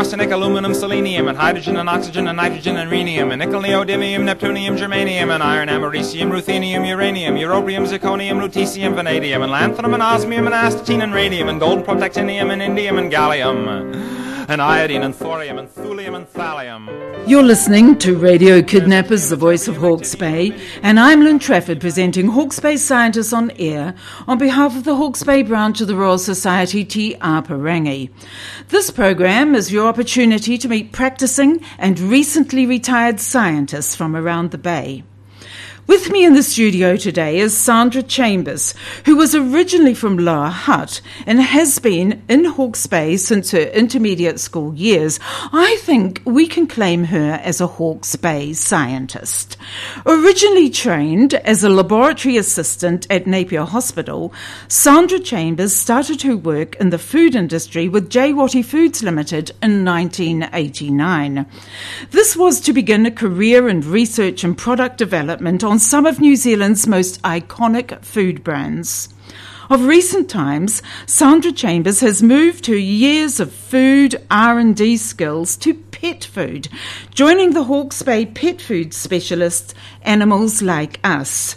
arsenic, aluminum, selenium, and hydrogen and oxygen and nitrogen and rhenium, and nickel, neodymium, neptunium, germanium, and iron, americium, ruthenium, uranium, europium, zirconium, lutetium, vanadium, and lanthanum, and osmium, and astatine, and radium, and gold, protactinium, and indium, and gallium and iodine and thorium and thulium and thallium. You're listening to Radio Kidnappers, the voice of Hawke's Bay, and I'm Lynne Trafford presenting Hawke's Bay Scientists on Air on behalf of the Hawke's Bay branch of the Royal Society Te Aparangi. This program is your opportunity to meet practicing and recently retired scientists from around the Bay. With me in the studio today is Sandra Chambers, who was originally from Lower Hutt and has been in Hawke's Bay since her intermediate school years. I think we can claim her as a Hawke's Bay scientist. Originally trained as a laboratory assistant at Napier Hospital, Sandra Chambers started her work in the food industry with J. Wattie Foods Limited in 1989. This was to begin a career in research and product development on some of New Zealand's most iconic food brands. Of recent times, Sandra Chambers has moved her years of food R&D skills to pet food, joining the Hawke's Bay pet food specialist Animals Like Us.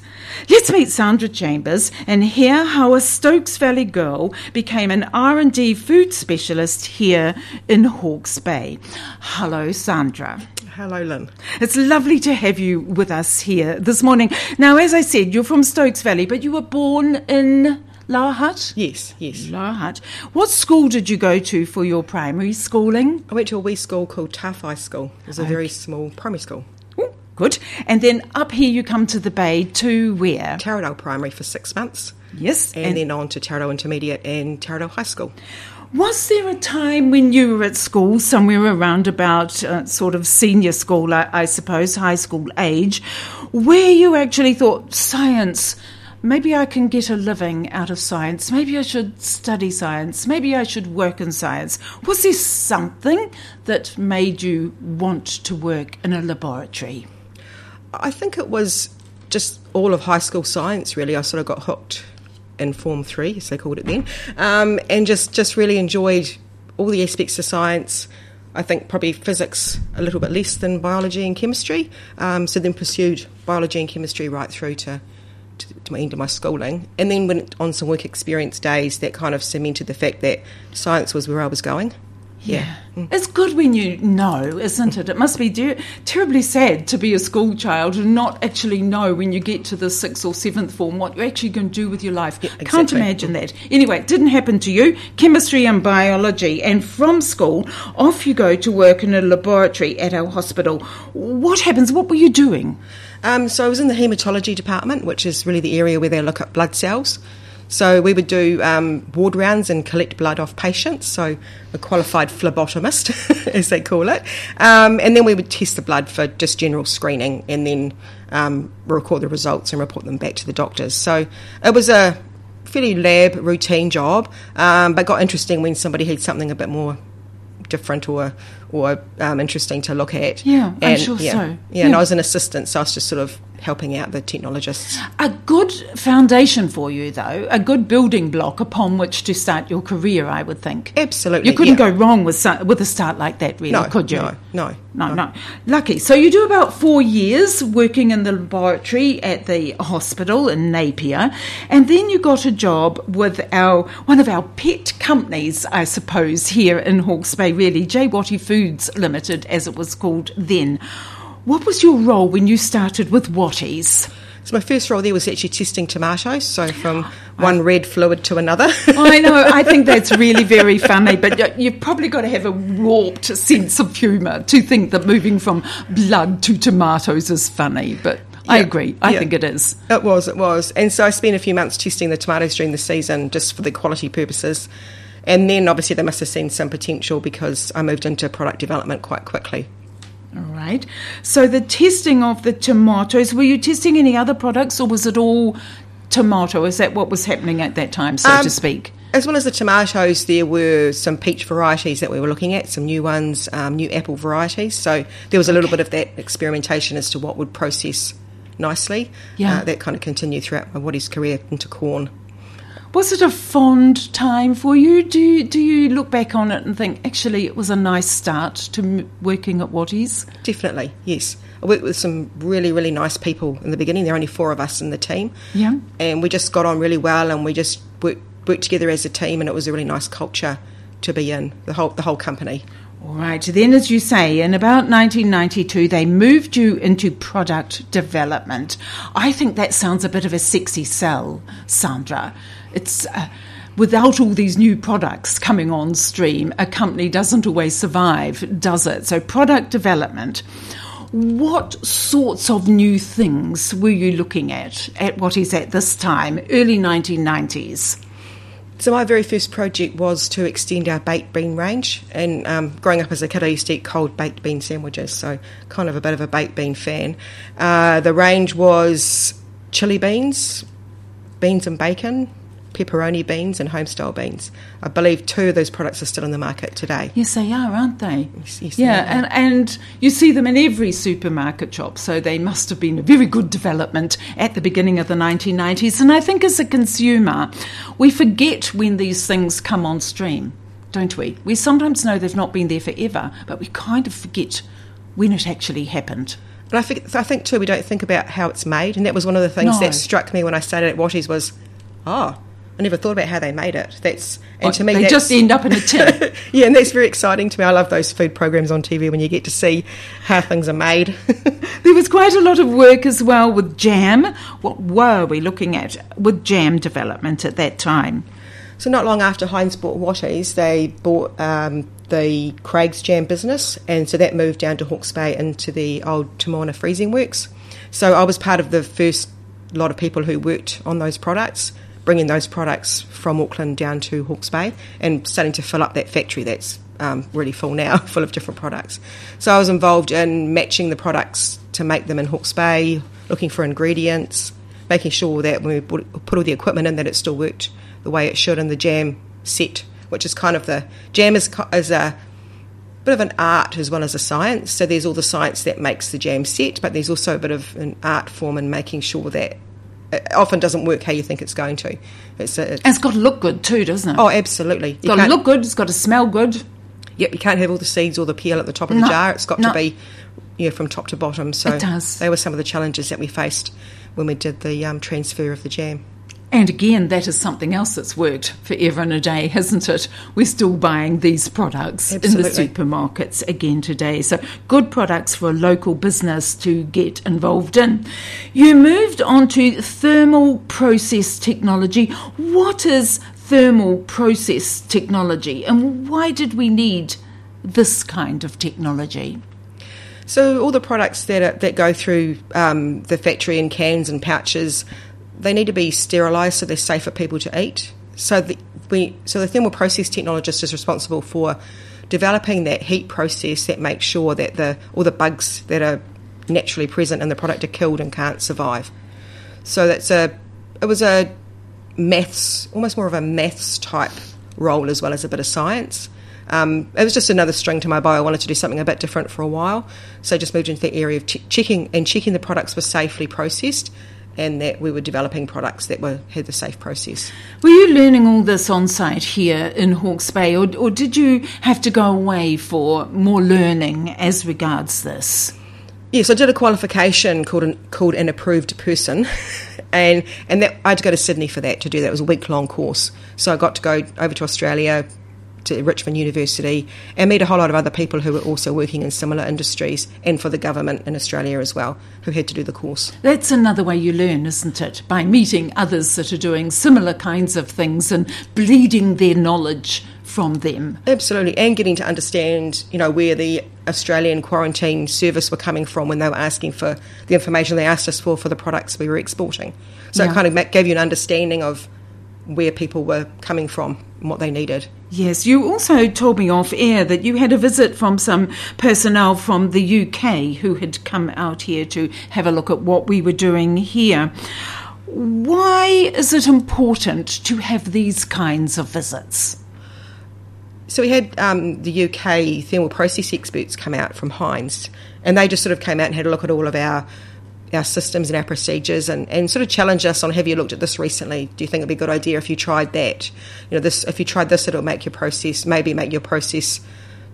Let's meet Sandra Chambers and hear how a Stokes Valley girl became an R&D food specialist here in Hawke's Bay. Hello, Sandra. Hello, Lynne. It's lovely to have you with us here this morning. Now, as I said, you're from Stokes Valley, but you were born in Lower Hutt? Yes, yes. Lower Hutt. What school did you go to for your primary schooling? I went to a wee school called Tawhai School. It was a very small primary school. Ooh, good. And then up here you come to the Bay to where? Taradale Primary for six months. Yes. And, then on to Taradale Intermediate and Taradale High School. Was there a time when you were at school, somewhere around about uh, sort of senior school, I, I suppose, high school age, where you actually thought, science, maybe I can get a living out of science, maybe I should study science, maybe I should work in science? Was there something that made you want to work in a laboratory? I think it was just all of high school science, really. I sort of got hooked in Form 3, as they called it then, um, and just, just really enjoyed all the aspects of science. I think probably physics a little bit less than biology and chemistry, um, so then pursued biology and chemistry right through to, to, my end of my schooling. And then went on some work experience days that kind of cemented the fact that science was where I was going. Yeah. It's good when you know, isn't it? It must be de- terribly sad to be a school child and not actually know when you get to the sixth or seventh form what you're actually going to do with your life. Yeah, Can't imagine that. Anyway, it didn't happen to you. Chemistry and biology. And from school, off you go to work in a laboratory at our hospital. What happens? What were you doing? Um, so I was in the haematology department, which is really the area where they look at blood cells. So we would do um, ward rounds and collect blood off patients, so a qualified phlebotomist, as they call it. Um, and then we would test the blood for just general screening and then um, record the results and report them back to the doctors. So it was a fairly lab routine job, um, but got interesting when somebody had something a bit more different or or um, interesting to look at. Yeah, I'm sure yeah, so. Yeah, Yeah. and I was an assistant, so I was just sort of helping out the technologists. A good foundation for you, though, a good building block upon which to start your career, I would think. Absolutely, You couldn't yeah. go wrong with with a start like that, really, No, could you? no, no, no, no. Lucky. So you do about four years working in the laboratory at the hospital in Napier, and then you got a job with our one of our pet companies, I suppose, here in Hawke's Bay. Really, J. Wattie Foods Limited, as it was called then. What was your role when you started with Wattie's? So my first role there was actually testing tomatoes, so from one red fluid to another. I know. I think that's really very funny, but uh, you've probably got to have a warped sense of humour to think that moving from blood to tomatoes is funny. But I Yeah, agree. I yeah. think it is. It was, it was. And so I spent a few months testing the tomatoes during the season just for the quality purposes. And then obviously they must have seen some potential because I moved into product development quite quickly. All right. So the testing of the tomatoes, were you testing any other products or was it all tomato? Is that what was happening at that time, so Um, to speak? As well as the tomatoes, there were some peach varieties that we were looking at, some new ones, um, new apple varieties. So there was a little bit of that experimentation as to what would process nicely. Yeah. Uh, that kind of continued throughout my Wattie's career into corn. Was it a fond time for you? Do you, do you look back on it and think actually it was a nice start to m- working at Watties? Definitely, yes. I worked with some really, really nice people in the beginning. There were only four of us in the team. Yeah. And we just got on really well and we just worked, worked together as a team and it was a really nice culture to be in, the whole, the whole company. All right. Then, as you say, in about 1992, they moved you into product development. I think that sounds a bit of a sexy sell, Sandra. It's. Uh, Without all these new products coming on stream, a company doesn't always survive, does it? So, product development. What sorts of new things were you looking at at what is at this time, early 1990s? So my very first project was to extend our baked bean range. And um, growing up as a kid, I used to eat cold baked bean sandwiches, so kind of a bit of a baked bean fan. Uh, the range was chili beans, beans and bacon, pepperoni beans, and homestyle beans. I believe two of those products are still in the market today. Yes, they are, aren't they? Yes, yes, they yeah, are. and, and you see them in every supermarket shop, so they must have been a very good development at the beginning of the 1990s. And I think as a consumer, we forget when these things come on stream, don't we? We sometimes know they've not been there forever, but we kind of forget when it actually happened. But I think, I think too, we don't think about how it's made, and that was one of the things No. that struck me when I started at Watties was, oh, I never thought about how they made it. That's and to me, they just end up in a tin. yeah, and that's very exciting to me. I love those food programs on TV when you get to see how things are made. There was quite a lot of work as well with jam. What were we looking at with jam development at that time? so not long after Heinz bought Watties, they bought um, the Craig's Jam business, and so that moved down to Hawke's Bay into the old Tomoana freezing works. So I was part of the first lot of people who worked on those products, bringing those products from Auckland down to Hawke's Bay and starting to fill up that factory that's um, really full now, full of different products. So I was involved in matching the products to make them in Hawke's Bay, looking for ingredients, making sure that when we put, all the equipment in that it still worked the way it should in the jam set, which is kind of the jam is, is a bit of an art as well as a science. So there's all the science that makes the jam set, but there's also a bit of an art form in making sure that it often doesn't work how you think it's going to. It's, a, it's And it's got to look good too, doesn't it? oh, absolutely. it's got to look good. It's got to smell good. Yep, you can't have all the seeds or the peel at the top of the No, jar. It's got no. to be yeah, from top to bottom. So It does. they were some of the challenges that we faced when we did the um, transfer of the jam. And again, that is something else that's worked forever and a day, hasn't it? We're still buying these products in the supermarkets again today. So, good products for a local business to get involved in. You moved on to thermal process technology. What is thermal process technology, and why did we need this kind of technology? So all the products that are, that go through um, the factory in cans and pouches, they need to be sterilised so they're safe for people to eat. So the we so the thermal process technologist is responsible for developing that heat process that makes sure that the all the bugs that are naturally present in the product are killed and can't survive. So that's a it was a maths almost more of a maths type role as well as a bit of science. Um, it was just another string to my bow. I wanted to do something a bit different for a while, so I just moved into the area of ch- checking and checking the products were safely processed, and that we were developing products that were had the safe process. Were you learning all this on site here in Hawke's Bay, or, or did you have to go away for more learning as regards this? Yes, I did a qualification called an, called an approved person, and and that I had to go to Sydney for that to do that. It was a week long course, so I got to go over to Australia to Richmond University and meet a whole lot of other people who were also working in similar industries and for the government in Australia as well, who had to do the course. That's another way you learn, isn't it? By meeting others that are doing similar kinds of things and bleeding their knowledge from them. Absolutely, and getting to understand, you know, where the Australian quarantine service were coming from when they were asking for the information they asked us for for the products we were exporting. So Yeah. it kind of gave you an understanding of where people were coming from and what they needed. Yes, you also told me off air that you had a visit from some personnel from the UK who had come out here to have a look at what we were doing here. Why is it important to have these kinds of visits? So we had um, the UK thermal process experts come out from Heinz, and they just sort of came out and had a look at all of our our systems and our procedures, and, and sort of challenge us on Have you looked at this recently? Do you think it'd be a good idea if you tried that? You know, this if you tried this, it'll make your process maybe make your process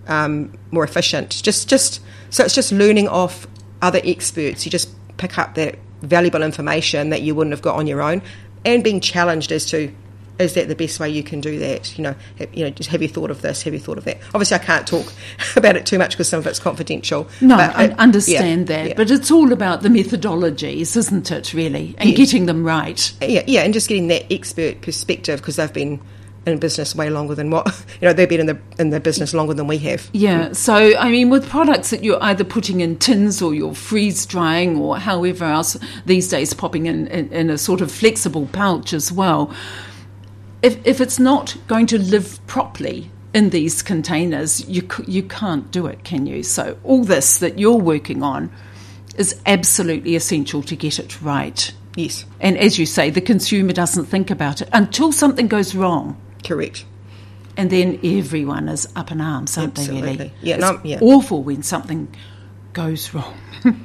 um, more efficient. Just just so it's just learning off other experts. You just pick up that valuable information that you wouldn't have got on your own, and being challenged as to is that the best way you can do that? You know, have, you know, just have you thought of this? Have you thought of that? Obviously, I can't talk about it too much because some of it's confidential. No, but I it- understand yeah, that, yeah. but it's all about the methodologies, isn't it? Really, and getting them right. yeah, yeah, and just getting that expert perspective because they've been in business way longer than what you know. They've been in the in the business longer than we have. Yeah, so I mean, with products that you're either putting in tins or you're freeze drying or however else these days, popping in, in, in a sort of flexible pouch as well. If if it's not going to live properly in these containers, you you can't do it, can you? So all this that you're working on is absolutely essential to get it right. Yes, And as you say, the consumer doesn't think about it until something goes wrong. correct. And then everyone is up in arms, aren't they, really? Yeah, it's no, yeah. awful when something goes wrong.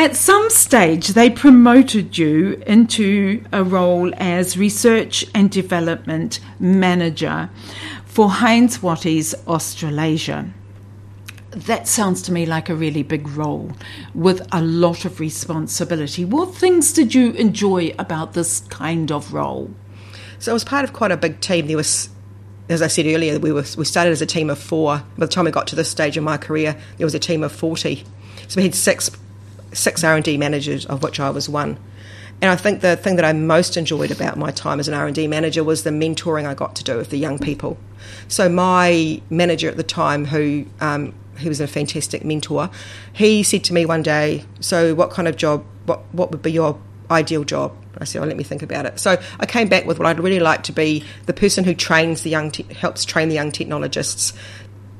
At some stage, they promoted you into a role as Research and Development Manager for Heinz Watties Australasia. That sounds to me like a really big role with a lot of responsibility. What things did you enjoy about this kind of role? So I was part of quite a big team. There was, as I said earlier, we were we started as a team of four. By the time we got to this stage in my career, there was a team of forty. So we had six six R and D managers, of which I was one. And I think the thing that I most enjoyed about my time as an R and D manager was the mentoring I got to do with the young people. So my manager at the time, who um, he was a fantastic mentor, he said to me one day, "So what kind of job? What what would be your ideal job?" I said, "Oh, let me think about it." So I came back with what I'd really like to be the person who trains the young, te- helps train the young technologists,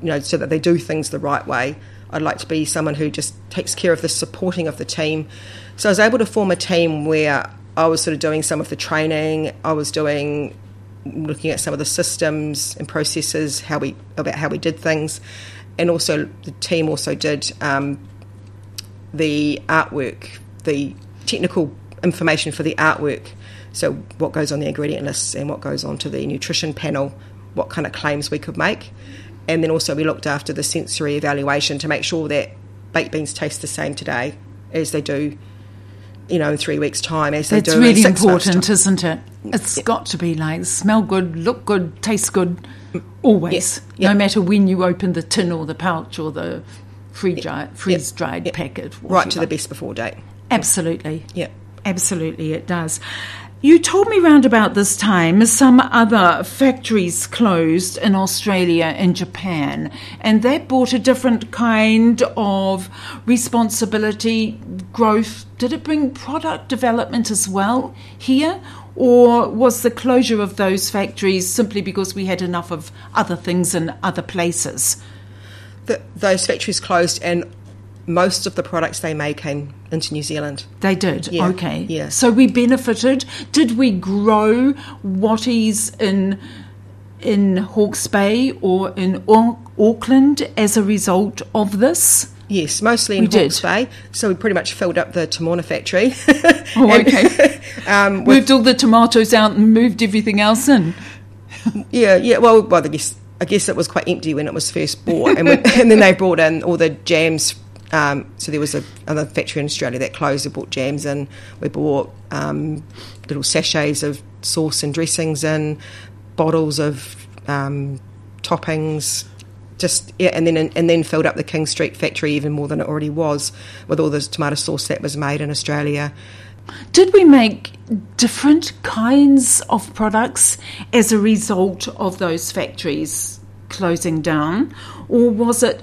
you know, so that they do things the right way. I'd like to be someone who just takes care of the supporting of the team. So I was able to form a team where I was sort of doing some of the training. I was doing looking at some of the systems and processes, how we about how we did things, and also the team also did um, the artwork, the technical information for the artwork. So what goes on the ingredient lists and what goes on to the nutrition panel, what kind of claims we could make, and then also we looked after the sensory evaluation to make sure that baked beans taste the same today as they do, you know, in three weeks' time as they It's do in really six months' important, isn't it? Mm, it's got to be like smell good, look good, taste good, always. Yes. Yeah. No matter when you open the tin or the pouch or the free dry, freeze dried Yeah. packet. right to the best before date. Absolutely. Yeah. Absolutely, it does. You told me round about this time some other factories closed in Australia and Japan, and that brought a different kind of responsibility, growth. Did it bring product development as well here? Or was the closure of those factories simply because we had enough of other things in other places? The, those factories closed, and most of the products they made came into New Zealand. They did. Yeah, okay. yeah. So we benefited. Did we grow Watties in in Hawke's Bay or in Auckland as a result of this? Yes, mostly in We did. Bay. So we pretty much filled up the Tomoana factory. Oh, okay. um, moved all the tomatoes out and moved everything else in. yeah, yeah. Well, well, I guess I guess it was quite empty when it was first bought, and, when, and then they brought in all the jams. Um, so there was a, another factory in Australia that closed. They bought jams in. We bought um, little sachets of sauce and dressings in, bottles of um, toppings. Just yeah, and then and then filled up the King Street factory even more than it already was with all this tomato sauce that was made in Australia. Did we make different kinds of products as a result of those factories closing down, or was it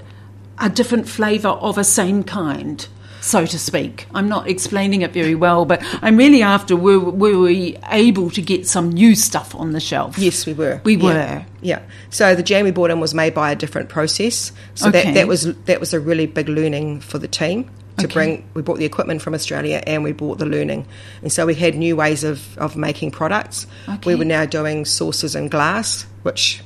a different flavour of a same kind, so to speak? I'm not explaining it very well, but I'm really after were, were we able to get some new stuff on the shelf? Yes, we were. We were. Yeah. So the jam we bought in was made by a different process. So Okay. that, that was that was a really big learning for the team. to Okay. bring. We brought the equipment from Australia and we brought the learning, and so we had new ways of, of making products. Okay. We were now doing sauces in glass, which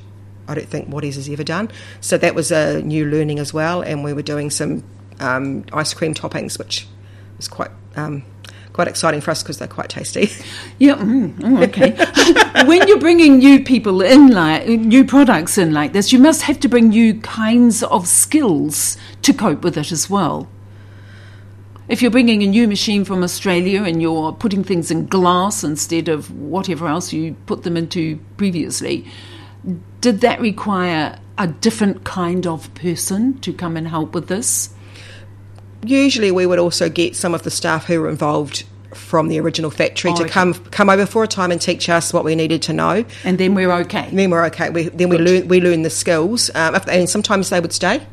I don't think Watties has ever done. So that was a new learning as well, and we were doing some um, ice cream toppings, which was quite um, quite exciting for us because they're quite tasty. Yeah, mm, oh, okay. when you're bringing new people in, like new products in like this, you must have to bring new kinds of skills to cope with it as well. If you're bringing a new machine from Australia and you're putting things in glass instead of whatever else you put them into previously, did that require a different kind of person to come and help with this? Usually, we would also get some of the staff who were involved from the original factory Oh, to okay. come come over for a time and teach us what we needed to know. And then we're okay. And then we're okay. We, then we learn we learn the skills, um, if- and sometimes they would stay.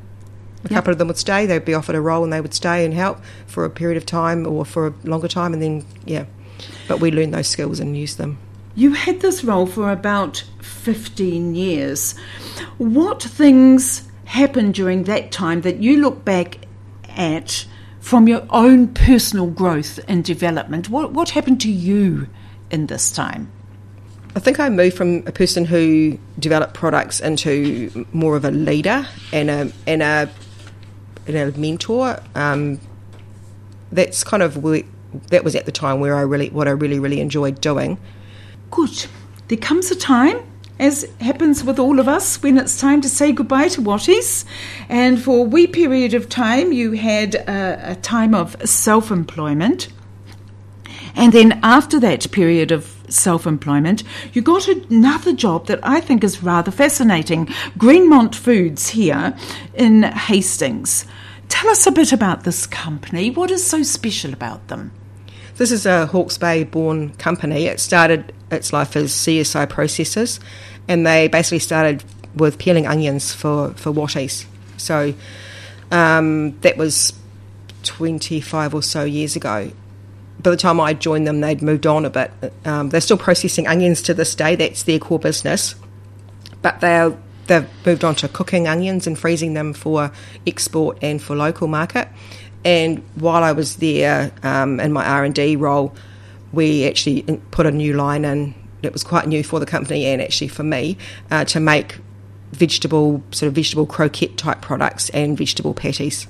A couple of them would stay. They'd be offered a role and they would stay and help for a period of time or for a longer time, and then yeah. But we learn those skills and use them. You had this role for about 15 years. What things happened during that time that you look back at from your own personal growth and development? What, what happened to you in this time? I think I moved from a person who developed products into more of a leader and a and a and a mentor. Um, that's kind of that was at the time where I really what I really really enjoyed doing. Good. There comes a time, as happens with all of us, when it's time to say goodbye to Watties. And for a wee period of time, you had a, a time of self employment. And then after that period of self employment, you got another job that I think is rather fascinating Greenmont Foods here in Hastings. Tell us a bit about this company. What is so special about them? This is a Hawke's Bay born company. It started its life as CSI processors, and they basically started with peeling onions for, for Watties. So um, that was 25 or so years ago. By the time I joined them, they'd moved on a bit. Um, they're still processing onions to this day, that's their core business. But they're, they've moved on to cooking onions and freezing them for export and for local market. And while I was there um, in my R and D role, we actually put a new line in. It was quite new for the company and actually for me uh, to make vegetable sort of vegetable croquette type products and vegetable patties.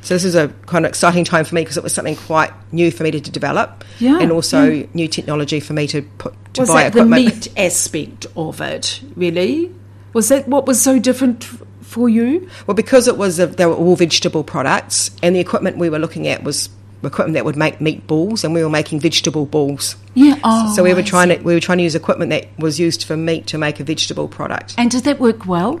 So this is a kind of exciting time for me because it was something quite new for me to, to develop, Yeah, and also yeah. new technology for me to put to was buy that equipment. the meat aspect of it, really? Was that what was so different for you? Well, because it was a, they were all vegetable products, and the equipment we were looking at was equipment that would make meat balls, and we were making vegetable balls. Yeah. Oh, so we were trying to we were trying to use equipment that was used for meat to make a vegetable product. And did that work well?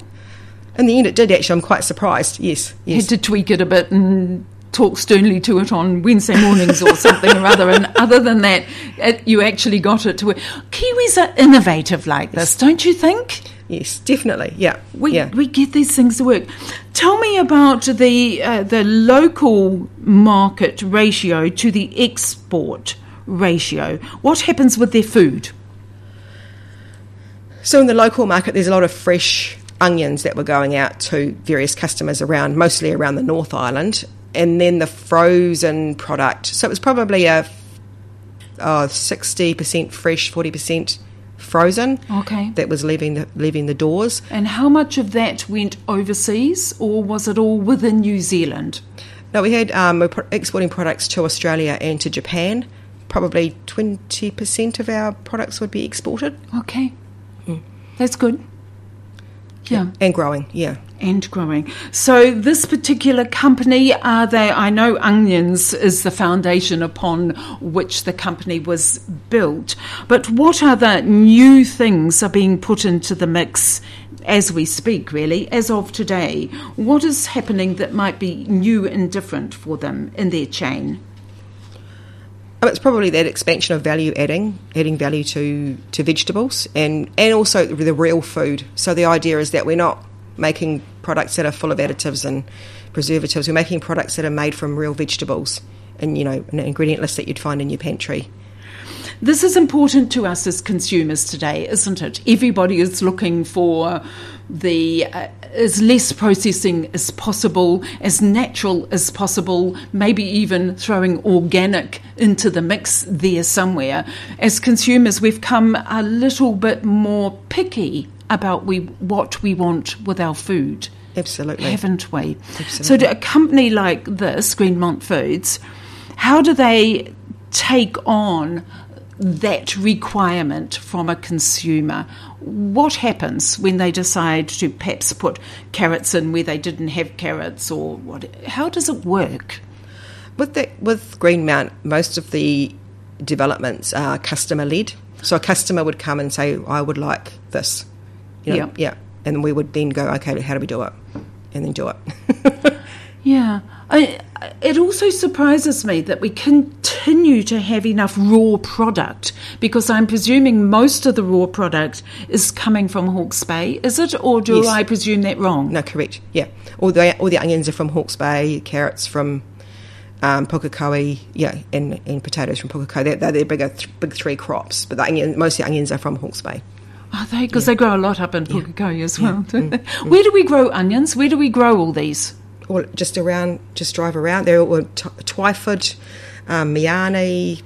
In the end, it did actually. I'm quite surprised. Yes, yes. Had to tweak it a bit and talk sternly to it on Wednesday mornings or something or other. And other than that, it, you actually got it to work. Kiwis are innovative like this, don't you think? Yes, definitely. Yeah, We, yeah. we get these things to work. Tell me about the uh, the local market ratio to the export ratio. What happens with their food? So in the local market, there's a lot of fresh onions that were going out to various customers around, mostly around the North Island, and then the frozen product. So it was probably a uh, sixty percent fresh, forty percent frozen. Okay. that was leaving the leaving the doors. And how much of that went overseas, or was it all within New Zealand? No, we had um, we're exporting products to Australia and to Japan. Probably twenty percent of our products would be exported Okay, that's good. Yeah. and growing. Yeah. And growing. So this particular company, are they? I know onions is the foundation upon which the company was built, but what other new things are being put into the mix as we speak? Really, as of today, what is happening that might be new and different for them in their chain? Um, It's probably that expansion of value adding, adding value to, to vegetables and, and also the real food. So the idea is that we're not making products that are full of additives and preservatives. We're making products that are made from real vegetables and, you know, an ingredient list that you'd find in your pantry. This is important to us as consumers today, isn't it? Everybody is looking for the uh, as less processing as possible, as natural as possible, maybe even throwing organic into the mix there somewhere. As consumers, we've come a little bit more picky about we, what we want with our food. Absolutely. Haven't we? Absolutely. So, a company like this, Greenmont Foods, how do they take on that requirement from a consumer? What happens when they decide to perhaps put carrots in where they didn't have carrots, or what? How does it work? With that, with Greenmont, most of the developments are customer led. So a customer would come and say, "I would like this," you know, Yeah. yeah, and we would then go, "Okay, how do we do it?" And then do it. Yeah. I, it also surprises me that we continue to have enough raw product because I'm presuming most of the raw product is coming from Hawke's Bay, is it? Or do Yes. I presume that wrong? no, correct. Yeah, all the all the onions are from Hawke's Bay, carrots from um, Pukekohe, yeah, and, and potatoes from Pukekohe. They're, they're the bigger th- big three crops, but the onion, most of the onions are from Hawke's Bay. Are they? Because they grow a lot up in Pukekohe as well. Where do we grow onions? Where do we grow all these? Or just around, just drive around. They're all t- Twyford, um, Meeanee,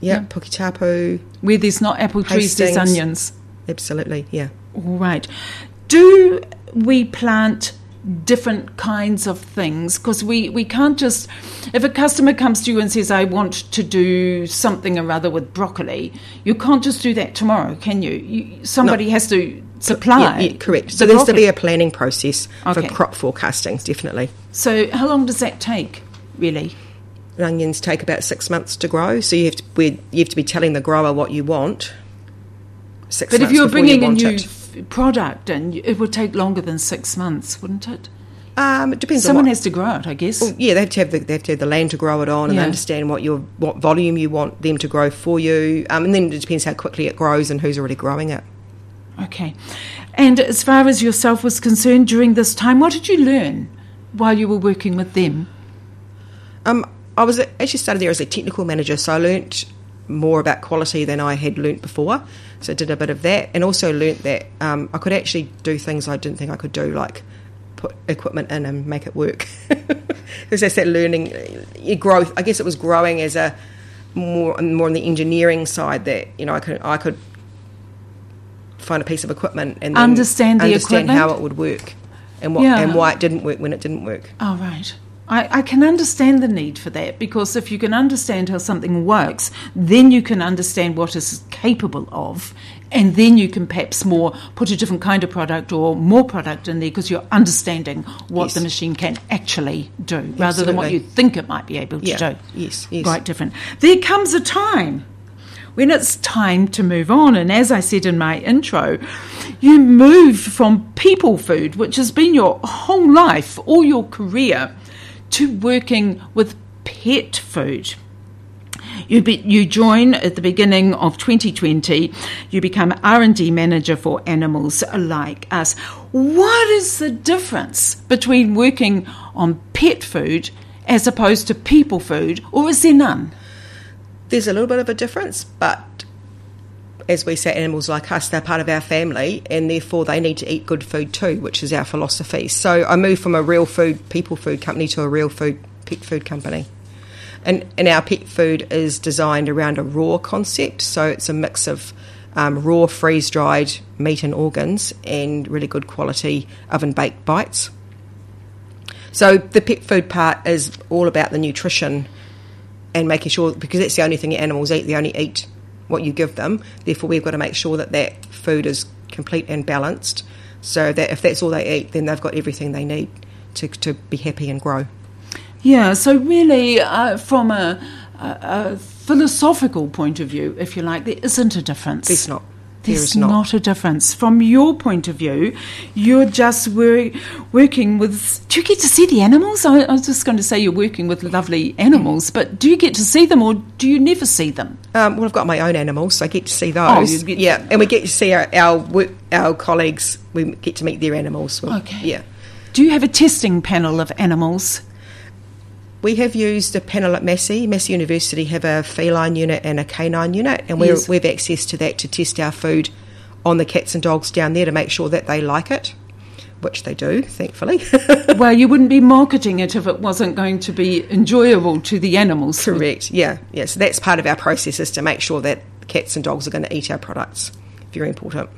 yeah, Puketapu. Where there's not apple trees, there's onions. Absolutely, yeah. All right. Do we plant different kinds of things? Because we, we can't just, if a customer comes to you and says, I want to do something or other with broccoli, you can't just do that tomorrow, can you? you somebody No. has to supply. Yeah, yeah, correct. So the there's to be a planning process Okay. for crop forecasting, definitely. So, how long does that take, really? Onions take about six months to grow, so you have to you have to be telling the grower what you want. Six But if you're bringing a want new it. Product, and it would take longer than six months, wouldn't it? um, it depends. Someone has to grow it, I guess. Well, yeah, they have to have the they have to have the land to grow it on, and Yeah. understand what your what volume you want them to grow for you. Um, and then it depends how quickly it grows and who's already growing it. Okay. And as far as yourself was concerned during this time, what did you learn while you were working with them? Um, I was actually started there as a technical manager, so I learnt more about quality than I had learnt before. So I did a bit of that, and also learnt that um, I could actually do things I didn't think I could do, like put equipment in and make it work. Because that's that learning growth. I guess it was growing as a more more on the engineering side that you know I could I could find a piece of equipment and then Understand the understand how it would work and what Yeah. and why it didn't work when it didn't work. Oh, right. I, I can understand the need for that because if you can understand how something works, then you can understand what it's capable of, and then you can perhaps more put a different kind of product or more product in there because you're understanding what Yes. the machine can actually do rather than what you think it might be able to Yeah. do. Yes, yes. Quite different. There comes a time when it's time to move on. And as I said in my intro, you move from people food, which has been your whole life, all your career, to working with pet food. You, be, you join at the beginning of 2020. You become R&D manager for animals like us. What is the difference between working on pet food as opposed to people food, or is there none? there's a little bit of a difference, but as we say, animals like us, they're part of our family, and therefore they need to eat good food too, which is our philosophy. So I moved from a real food, people food company to a real food, pet food company. And, and our pet food is designed around a raw concept, so it's a mix of um, raw, freeze dried meat and organs and really good quality oven baked bites. So the pet food part is all about the nutrition and making sure because that's the only thing animals eat. They only eat what you give them. Therefore, we've got to make sure that that food is complete and balanced, so that if that's all they eat, then they've got everything they need to to be happy and grow. Yeah, so really, uh, from a, a, a philosophical point of view, if you like, there isn't a difference. There's not. There There's is not. a difference. From your point of view, you're just wor- working with. Do you get to see the animals? I, I was just going to say you're working with lovely animals, but do you get to see them or do you never see them? Um, well, I've got my own animals, so I get to see Oh, those. you get- yeah, and we get to see our our, work, our colleagues. We get to meet their animals. Well, Okay. Yeah. Do you have a testing panel of animals? We have used a panel at Massey. Massey University have a feline unit and a canine unit, and we're, Yes. we've access to that to test our food on the cats and dogs down there to make sure that they like it. which they do, thankfully. well, you wouldn't be marketing it if it wasn't going to be enjoyable to the animals. Correct. Yeah. Yeah. So that's part of our process is to make sure that cats and dogs are going to eat our products. Very important.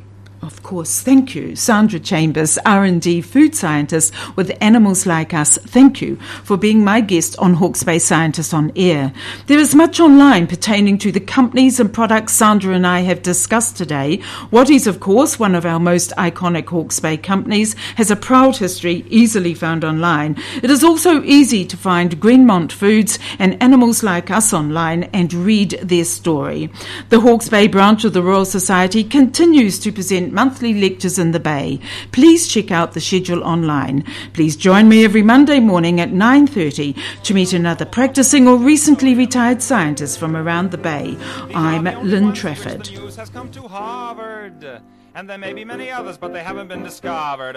Of course, thank you. Sandra Chambers, R&D food scientist with Animals Like Us. Thank you for being my guest on Hawke's Bay Scientists on Air. There is much online pertaining to the companies and products Sandra and I have discussed today. Is, of course, one of our most iconic Hawke's Bay companies, has a proud history easily found online. It is also easy to find Greenmont Foods and Animals Like Us online and read their story. The Hawke's Bay branch of the Royal Society continues to present monthly lectures in the Bay. Please check out the schedule online. Please join me every Monday morning at 9:30 to meet another practicing or recently retired scientist from around the Bay. I'm Lynne Trafford. And there may be many others, but they haven't been discovered.